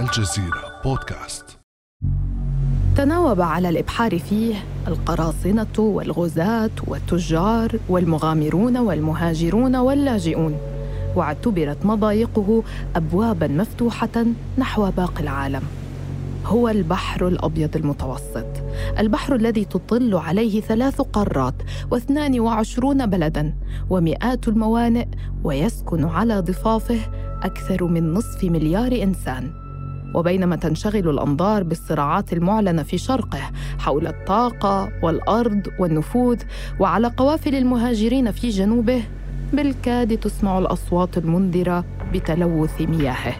الجزيرة بودكاست. تناوب على الإبحار فيه القراصنة والغزاة والتجار والمغامرون والمهاجرون واللاجئون واعتبرت مضايقه أبوابا مفتوحة نحو باقي العالم. هو البحر الأبيض المتوسط البحر الذي تطل عليه ثلاث قارات واثنان وعشرون بلداً ومئات الموانئ ويسكن على ضفافه أكثر من نصف مليار إنسان. وبينما تنشغل الأنظار بالصراعات المعلنة في شرقه حول الطاقة والأرض والنفوذ وعلى قوافل المهاجرين في جنوبه بالكاد تسمع الأصوات المنذرة بتلوث مياهه.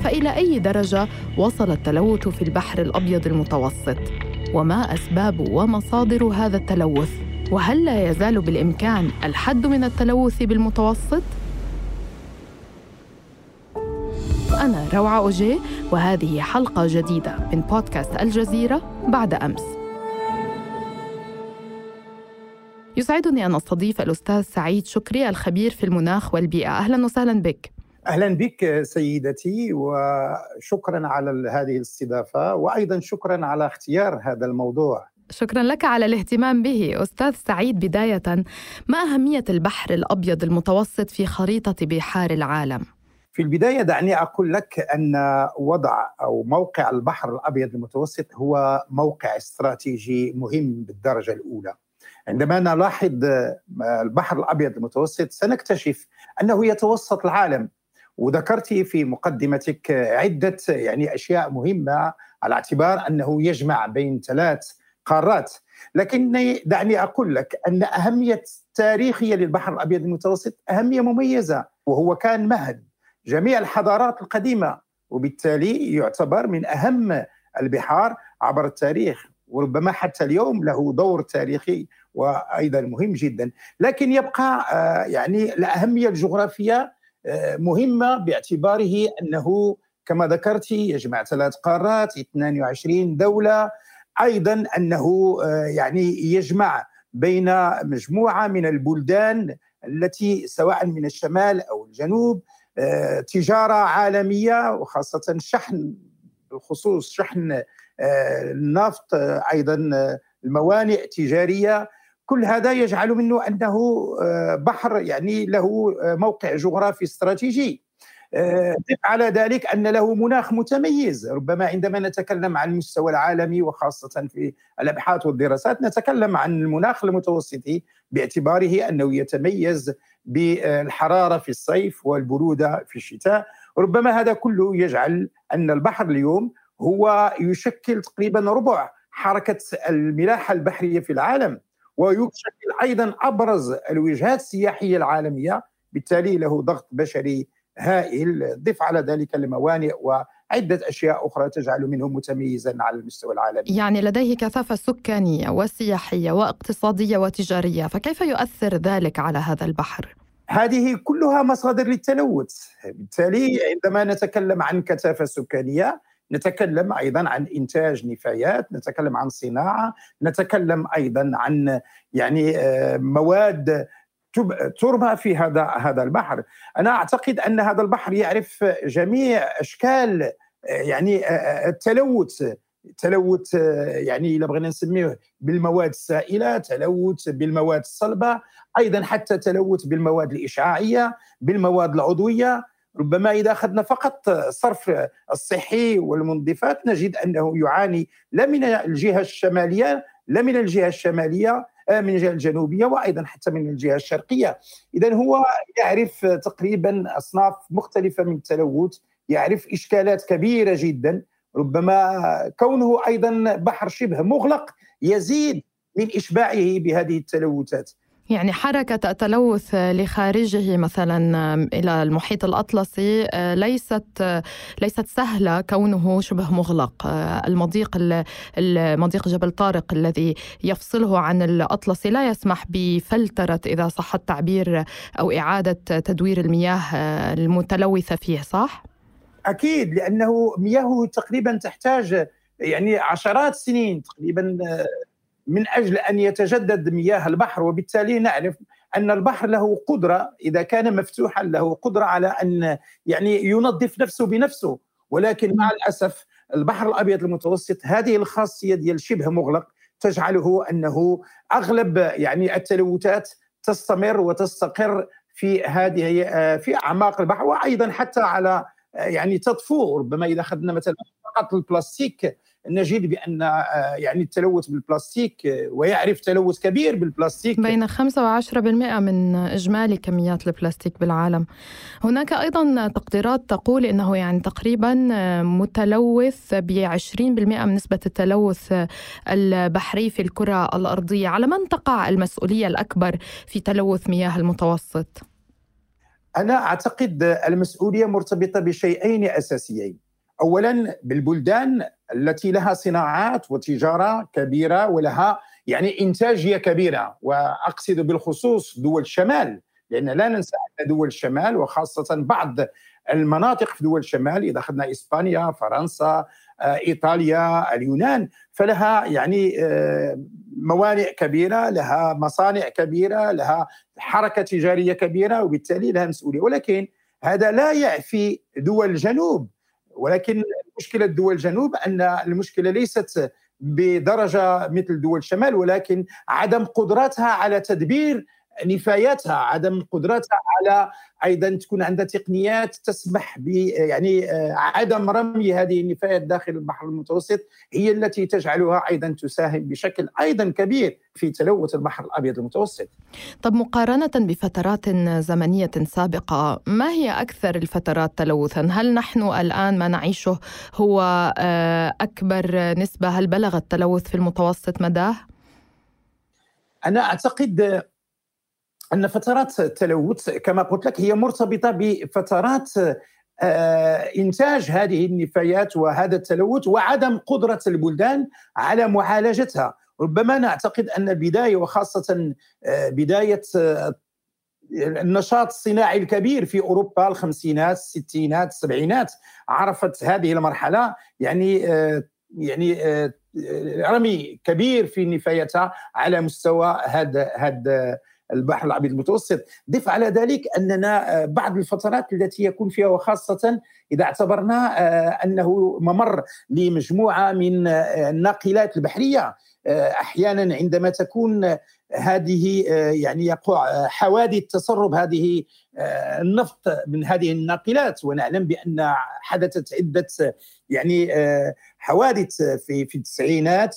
فإلى أي درجة وصل التلوث في البحر الأبيض المتوسط؟ وما أسباب ومصادر هذا التلوث؟ وهل لا يزال بالإمكان الحد من التلوث بالمتوسط؟ أنا روعة أوجي وهذه حلقة جديدة من بودكاست الجزيرة بعد أمس. يسعدني أن أستضيف الأستاذ سعيد شكري الخبير في المناخ والبيئة. أهلا وسهلا بك. أهلا بك سيدتي وشكرا على هذه الاستضافة وأيضا شكرا على اختيار هذا الموضوع. شكرا لك على الاهتمام به. أستاذ سعيد بداية ما أهمية البحر الأبيض المتوسط في خريطة بحار العالم؟ في البداية دعني أقول لك أن وضع أو موقع البحر الأبيض المتوسط هو موقع استراتيجي مهم بالدرجة الأولى. عندما نلاحظ البحر الأبيض المتوسط سنكتشف أنه يتوسط العالم وذكرت في مقدمتك عدة يعني أشياء مهمة على اعتبار أنه يجمع بين ثلاث قارات. لكني دعني أقول لك أن أهمية تاريخيه للبحر الأبيض المتوسط أهمية مميزة وهو كان مهد جميع الحضارات القديمة وبالتالي يعتبر من أهم البحار عبر التاريخ وربما حتى اليوم له دور تاريخي وأيضا مهم جدا. لكن يبقى يعني الأهمية الجغرافية مهمة باعتباره أنه كما ذكرت يجمع ثلاث قارات 22 دولة. أيضا أنه يعني يجمع بين مجموعة من البلدان التي سواء من الشمال أو الجنوب تجارة عالمية وخاصة شحن بالخصوص شحن النفط أيضا الموانئ تجاريه كل هذا يجعل منه أنه بحر يعني له موقع جغرافي استراتيجي. ضف على ذلك أن له مناخ متميز. ربما عندما نتكلم عن المستوى العالمي وخاصة في الأبحاث والدراسات نتكلم عن المناخ المتوسطي باعتباره أنه يتميز بالحرارة في الصيف والبرودة في الشتاء. ربما هذا كله يجعل أن البحر اليوم هو يشكل تقريبا ربع حركة الملاحة البحرية في العالم ويشكل أيضا أبرز الوجهات السياحية العالمية. بالتالي له ضغط بشري هائل. ضف على ذلك الموانئ وعدة أشياء أخرى تجعل منه متميزا على المستوى العالمي. يعني لديه كثافة سكانية وسياحية واقتصادية وتجارية فكيف يؤثر ذلك على هذا البحر؟ هذه كلها مصادر للتلوث. بالتالي عندما نتكلم عن كثافة سكانية نتكلم أيضا عن إنتاج نفايات نتكلم عن صناعة نتكلم أيضا عن يعني مواد ترمى في هذا هذا البحر. أنا أعتقد أن هذا البحر يعرف جميع أشكال يعني التلوث. تلوث يعني اذا بغينا نسميه بالمواد السائلة تلوث بالمواد الصلبة أيضا حتى تلوث بالمواد الإشعاعية بالمواد العضوية. ربما إذا أخذنا فقط الصرف الصحي والمنظفات نجد أنه يعاني لا من الجهة الشمالية لا من الجهة الشمالية من الجهة الجنوبية وأيضا حتى من الجهة الشرقية. اذا هو يعرف تقريبا أصناف مختلفة من التلوث يعرف إشكالات كبيرة جدا. ربما كونه أيضا بحر شبه مغلق يزيد من إشباعه بهذه التلوثات. يعني حركة التلوث لخارجه مثلا إلى المحيط الأطلسي ليست ليست سهلة كونه شبه مغلق المضيق المضيق جبل طارق الذي يفصله عن الأطلسي لا يسمح بفلترة إذا صح التعبير أو إعادة تدوير المياه المتلوثة فيه صح؟ أكيد لأنه مياهه تقريبا تحتاج يعني عشرات السنين تقريبا من أجل أن يتجدد مياه البحر وبالتالي نعرف أن البحر له قدرة إذا كان مفتوحا له قدرة على أن يعني ينظف نفسه بنفسه. ولكن مع الأسف البحر الأبيض المتوسط هذه الخاصية ديال شبه مغلق تجعله أنه أغلب يعني التلوثات تستمر وتستقر في هذه في أعماق البحر وأيضا حتى على يعني تطفو. ربما إذا أخذنا مثلا فقط البلاستيك نجد بأن آه، يعني التلوث بالبلاستيك آه، ويعرف تلوث كبير بالبلاستيك بين 5 و10% من إجمالي كميات البلاستيك بالعالم. هناك أيضا تقديرات تقول إنه يعني تقريبا آه، متلوث ب 20% من نسبة التلوث البحري في الكرة الأرضية، على من تقع المسؤولية الأكبر في تلوث مياه المتوسط؟ أنا أعتقد المسؤولية مرتبطة بشيئين أساسيين. اولا بالبلدان التي لها صناعات وتجارة كبيرة ولها يعني انتاجيه كبيرة. وأقصد بالخصوص دول الشمال لأن لا ننسى أن دول الشمال وخاصة بعض المناطق في دول الشمال إذا أخذنا إسبانيا فرنسا آه، إيطاليا اليونان فلها يعني آه، موانئ كبيرة لها مصانع كبيرة لها حركة تجارية كبيرة وبالتالي لها مسؤولية. ولكن هذا لا يعفي دول الجنوب ولكن مشكلة دول الجنوب أن المشكلة ليست بدرجة مثل دول الشمال ولكن عدم قدرتها على تدبير نفاياتها عدم قدرتها على أيضا تكون عندها تقنيات تسمح ب يعني آه، عدم رمي هذه النفايات داخل البحر المتوسط هي التي تجعلها أيضا تساهم بشكل أيضا كبير في تلوث البحر الأبيض المتوسط. طب مقارنة بفترات زمنية سابقة، ما هي أكثر الفترات تلوثا؟ هل نحن الآن ما نعيشه هو آه، أكبر نسبة؟ هل بلغ التلوث في المتوسط مداه؟ أنا أعتقد أن فترات التلوث كما قلت لك هي مرتبطة بفترات آه، إنتاج هذه النفايات وهذا التلوث وعدم قدرة البلدان على معالجتها. ربما نعتقد أن البداية وخاصة آه، بداية آه، النشاط الصناعي الكبير في أوروبا الخمسينات الستينات السبعينات عرفت هذه المرحلة. يعني يعني رمي كبير في نفايتها على مستوى هذا هذا البحر الابيض المتوسط. ضف على ذلك أننا آه، بعض الفترات التي يكون فيها وخاصة إذا اعتبرنا آه، أنه ممر لمجموعة من آه، الناقلات البحرية. أحيانا عندما تكون هذه يعني يقع حوادث تسرب هذه النفط من هذه الناقلات. ونعلم بأن حدثت عدة يعني حوادث في في التسعينات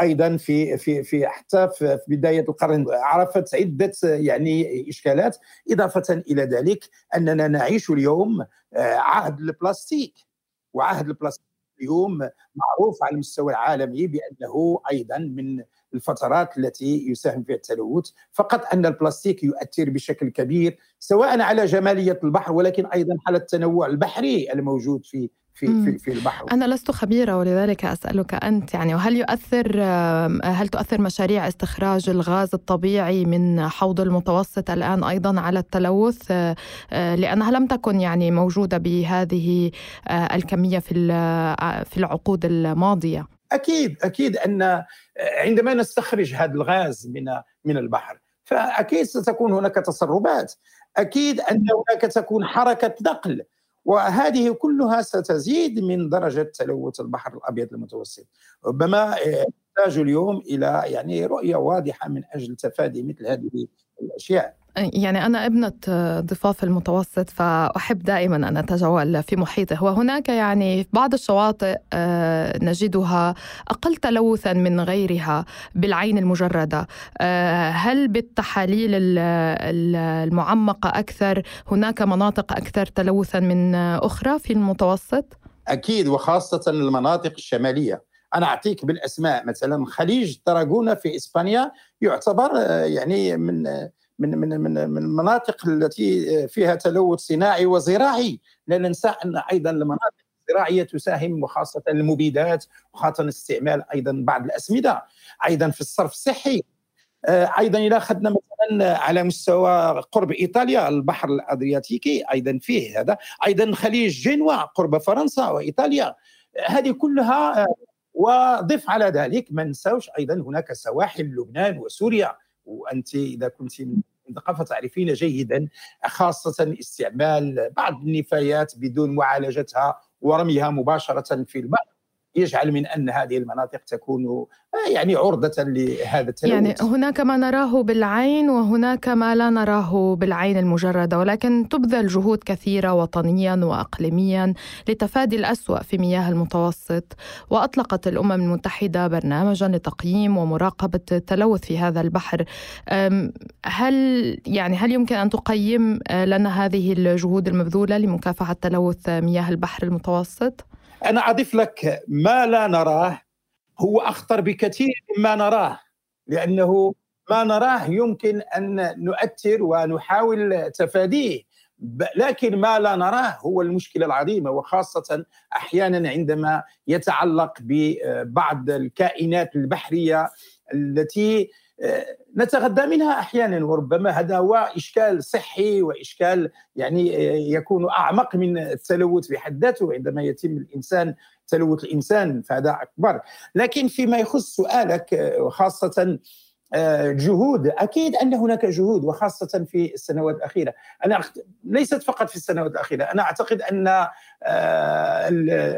أيضا في في في حتى في بداية القرن عرفت عدة يعني إشكالات إضافة إلى ذلك أننا نعيش اليوم آه، عهد البلاستيك. وعهد البلاستيك اليوم معروف على المستوى العالمي بأنه أيضا من الفترات التي يساهم فيها التلوث. فقط أن البلاستيك يؤثر بشكل كبير سواء على جمالية البحر ولكن أيضا على التنوع البحري الموجود في في في في البحر. أنا لست خبيرة ولذلك أسألك أنت يعني وهل يؤثر هل تؤثر مشاريع استخراج الغاز الطبيعي من حوض المتوسط الآن أيضا على التلوث؟ آه، لأنها لم تكن يعني موجودة بهذه آه، الكمية في آه، في العقود الماضية. أكيد أكيد أن عندما نستخرج هذا الغاز من من البحر فأكيد ستكون هناك تسربات أكيد أن هناك تكون حركة نقل. وهذه كلها ستزيد من درجة تلوث البحر الأبيض المتوسط. ربما نحتاج اليوم إلى يعني رؤية واضحة من أجل تفادي مثل هذه الأشياء. يعني أنا ابنة ضفاف المتوسط فأحب دائما أن أتجول في محيطه. وهناك يعني بعض الشواطئ آه، نجدها أقل تلوثا من غيرها بالعين المجردة. آه، هل بالتحاليل المعمقة أكثر؟ هناك مناطق أكثر تلوثا من أخرى في المتوسط؟ أكيد وخاصة المناطق الشمالية. أنا أعطيك بالأسماء مثلا خليج تراغونا في إسبانيا يعتبر آه، يعني من من من من من المناطق التي فيها تلوث صناعي وزراعي. لا ننسى أن أيضا المناطق الزراعية تساهم وخاصة المبيدات وخاصة استعمال أيضا بعض الأسمدة. أيضا في الصرف الصحي. آه، أيضا إذا أخذنا مثلا على مستوى قرب إيطاليا البحر الأدرياتيكي أيضا فيه هذا. أيضا خليج جنوا قرب فرنسا وإيطاليا. هذه كلها آه، وضف على ذلك ما ننساوش أيضا هناك سواحل لبنان وسوريا. وأنت إذا كنت من المنطقة فتعرفين جيدا خاصة استعمال بعض النفايات بدون معالجتها ورميها مباشرة في البحر يجعل من أن هذه المناطق تكون آه، يعني عرضة لهذا التلوث. يعني هناك ما نراه بالعين وهناك ما لا نراه بالعين المجردة ولكن تبذل جهود كثيرة وطنيا واقليميا لتفادي الأسوأ في مياه المتوسط. وأطلقت الأمم المتحدة برنامجا لتقييم ومراقبة التلوث في هذا البحر. هل يعني هل يمكن أن تقيم آه، لنا هذه الجهود المبذولة لمكافحة تلوث مياه البحر المتوسط؟ أنا أضيف لك ما لا نراه هو أخطر بكثير مما نراه لأنه ما نراه يمكن أن نؤثر ونحاول تفاديه لكن ما لا نراه هو المشكلة العظيمة وخاصة أحيانا عندما يتعلق ببعض الكائنات البحرية التي نتغذى منها أحيانا وربما هذا هو إشكال صحي وإشكال يعني يكون أعمق من التلوث بحد ذاته. عندما يتم الإنسان تلوث الإنسان فهذا أكبر. لكن فيما يخص سؤالك وخاصه آه، جهود أكيد أن هناك جهود وخاصة في السنوات الأخيرة. أنا ليست فقط في السنوات الأخيرة. أنا أعتقد أن آه،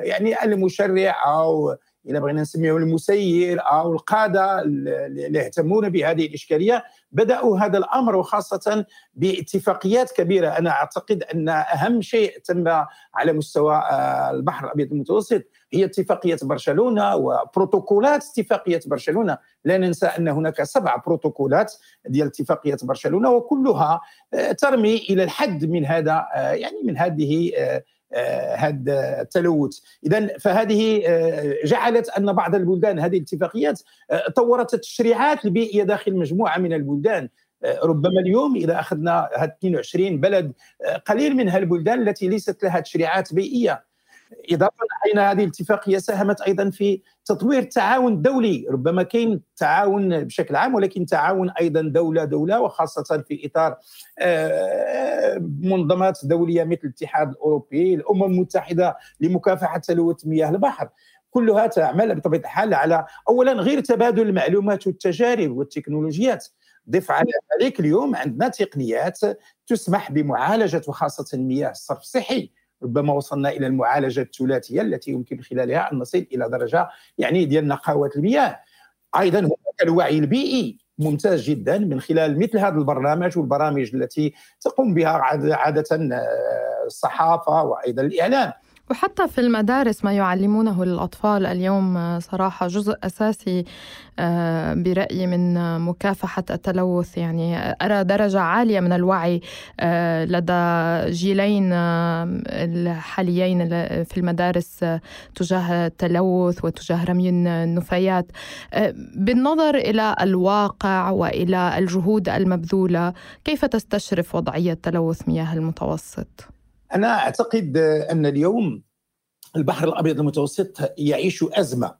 يعني المشرع أو إلى بغينا نسميه المسير أو القادة اللي يهتمون بهذه الإشكالية بدأوا هذا الأمر وخاصة باتفاقيات كبيرة. أنا أعتقد أن أهم شيء تم على مستوى آه، البحر الأبيض المتوسط هي اتفاقية برشلونة وبروتوكولات اتفاقية برشلونة. لا ننسى أن هناك سبع بروتوكولات ديال اتفاقية برشلونة وكلها آه، ترمي إلى الحد من هذا آه، يعني من هذه هذا التلوث. اذا فهذه آه، جعلت أن بعض البلدان هذه الاتفاقيات آه، طورت التشريعات البيئيه داخل مجموعة من البلدان. آه، ربما اليوم إذا أخذنا هاد 22 بلد قليل منها البلدان التي ليست لها تشريعات بيئية. إضافة أن هذه الاتفاقية ساهمت أيضا في تطوير التعاون الدولي ربما كاين تعاون بشكل عام ولكن تعاون أيضا دولة دولة وخاصة في إطار آه، منظمات دولية مثل الاتحاد الأوروبي الأمم المتحدة لمكافحة تلوث مياه البحر. كلها تعمل بطبيعة الحال على اولا غير تبادل المعلومات والتجارب والتكنولوجيات. ضف على ذلك اليوم عندنا تقنيات تسمح بمعالجة وخاصة مياه الصرف الصحي. ربما وصلنا إلى المعالجة الثلاثية التي يمكن خلالها أن نصل إلى درجة يعني ديال نقاوه المياه. أيضا هناك الوعي البيئي ممتاز جدا من خلال مثل هذا البرنامج والبرامج التي تقوم بها عادة آه، الصحافة وأيضا الإعلام. وحتى في المدارس ما يعلمونه للأطفال اليوم صراحة جزء أساسي آه، برأيي من مكافحة التلوث يعني أرى درجة عالية من الوعي آه، لدى جيلين آه، الحاليين في المدارس تجاه التلوث وتجاه رمي النفايات بالنظر إلى الواقع وإلى الجهود المبذولة كيف تستشرف وضعية تلوث مياه المتوسط؟ أنا أعتقد أن اليوم البحر الأبيض المتوسط يعيش أزمة.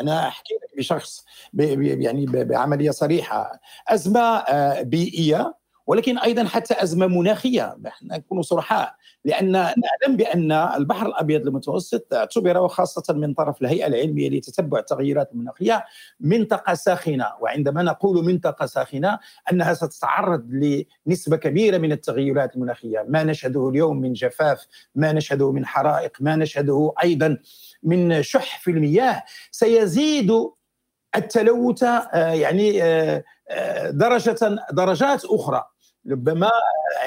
أنا أحكي لك بشخص يعني بعملية صريحة. أزمة آه، بيئية. ولكن أيضا حتى أزمة مناخية. نحن نكون صرحاء لأن نعلم بأن البحر الأبيض المتوسط اعتبر وخاصة من طرف الهيئة العلمية لتتبع التغيرات المناخية منطقة ساخنة. وعندما نقول منطقة ساخنة أنها ستتعرض لنسبة كبيرة من التغيرات المناخية. ما نشهده اليوم من جفاف ما نشهده من حرائق ما نشهده أيضا من شح في المياه. سيزيد التلوث آه، يعني آه، آه، درجة درجات أخرى. ربما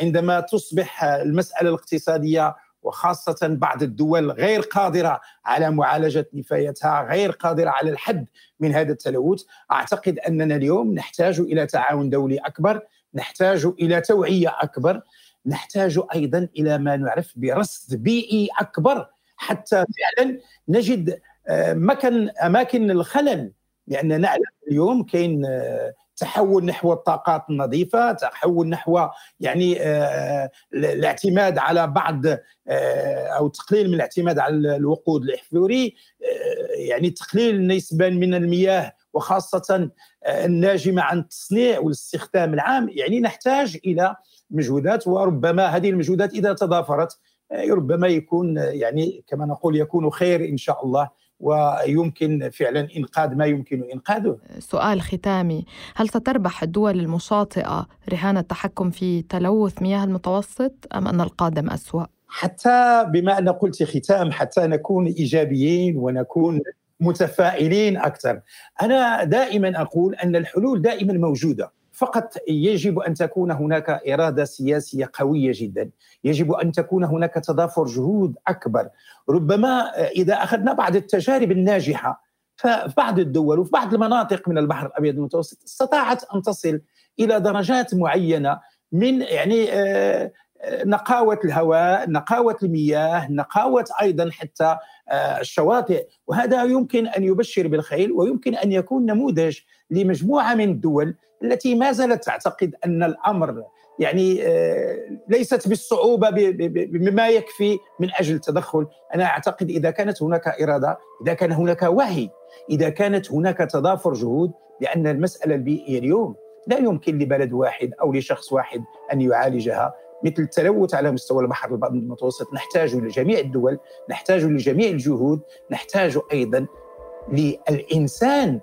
عندما تصبح المسألة الاقتصادية وخاصة بعض الدول غير قادرة على معالجة نفايتها غير قادرة على الحد من هذا التلوث أعتقد أننا اليوم نحتاج إلى تعاون دولي أكبر نحتاج إلى توعية أكبر نحتاج أيضا إلى ما نعرف برصد بيئي أكبر. حتى فعلا نجد آه، مكان أماكن الخلل لأن نعلم اليوم كاين آه، تحول نحو الطاقات النظيفة تحول نحو يعني آه، الاعتماد على بعض آه، أو تقليل من الاعتماد على الوقود الإحفوري آه، يعني تقليل النسبة من المياه وخاصة الناجمة عن التصنيع والاستخدام العام. يعني نحتاج إلى مجهودات وربما هذه المجهودات إذا تضافرت ربما يكون يعني كما نقول يكون خير إن شاء الله ويمكن فعلا إنقاذ ما يمكن إنقاذه. سؤال ختامي، هل ستربح الدول المشاطئه رهان التحكم في تلوث مياه المتوسط أم أن القادم اسوء؟ حتى بما أن قلت ختام حتى نكون إيجابيين ونكون متفائلين أكثر أنا دائما أقول أن الحلول دائما موجودة فقط يجب أن تكون هناك إرادة سياسية قوية جدا، يجب أن تكون هناك تضافر جهود أكبر، ربما إذا أخذنا بعض التجارب الناجحة ففي بعض الدول وفي بعض المناطق من البحر الأبيض المتوسط استطاعت أن تصل إلى درجات معينة من يعني آه، نقاوة الهواء نقاوة المياه نقاوة أيضا حتى آه، الشواطئ. وهذا يمكن أن يبشر بالخير ويمكن أن يكون نموذج لمجموعة من الدول التي ما زالت تعتقد أن الأمر يعني آه، ليست بالصعوبة بما يكفي من أجل التدخل. أنا أعتقد إذا كانت هناك إرادة إذا كان هناك وعي إذا كانت هناك تضافر جهود لأن المسألة البيئية اليوم لا يمكن لبلد واحد أو لشخص واحد أن يعالجها. مثل التلوث على مستوى البحر المتوسط. نحتاج لجميع الدول نحتاج لجميع الجهود نحتاج أيضا للإنسان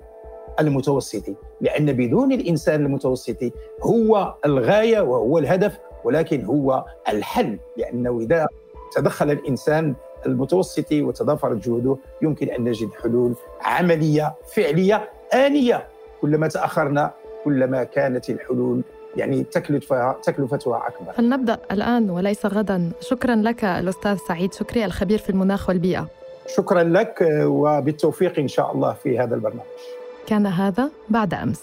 المتوسطي لأن بدون الإنسان المتوسطي هو الغاية وهو الهدف ولكن هو الحل لأنه إذا تدخل الإنسان المتوسطي وتضافرت جهوده يمكن أن نجد حلول عملية فعلية آنية كلما تأخرنا كلما كانت الحلول يعني تكلفتها تكلفتها أكبر. فلنبدأ الآن وليس غدا، شكرا لك الأستاذ سعيد شكري الخبير في المناخ والبيئة. شكرا لك وبالتوفيق إن شاء الله في هذا البرنامج. كان هذا بعد أمس.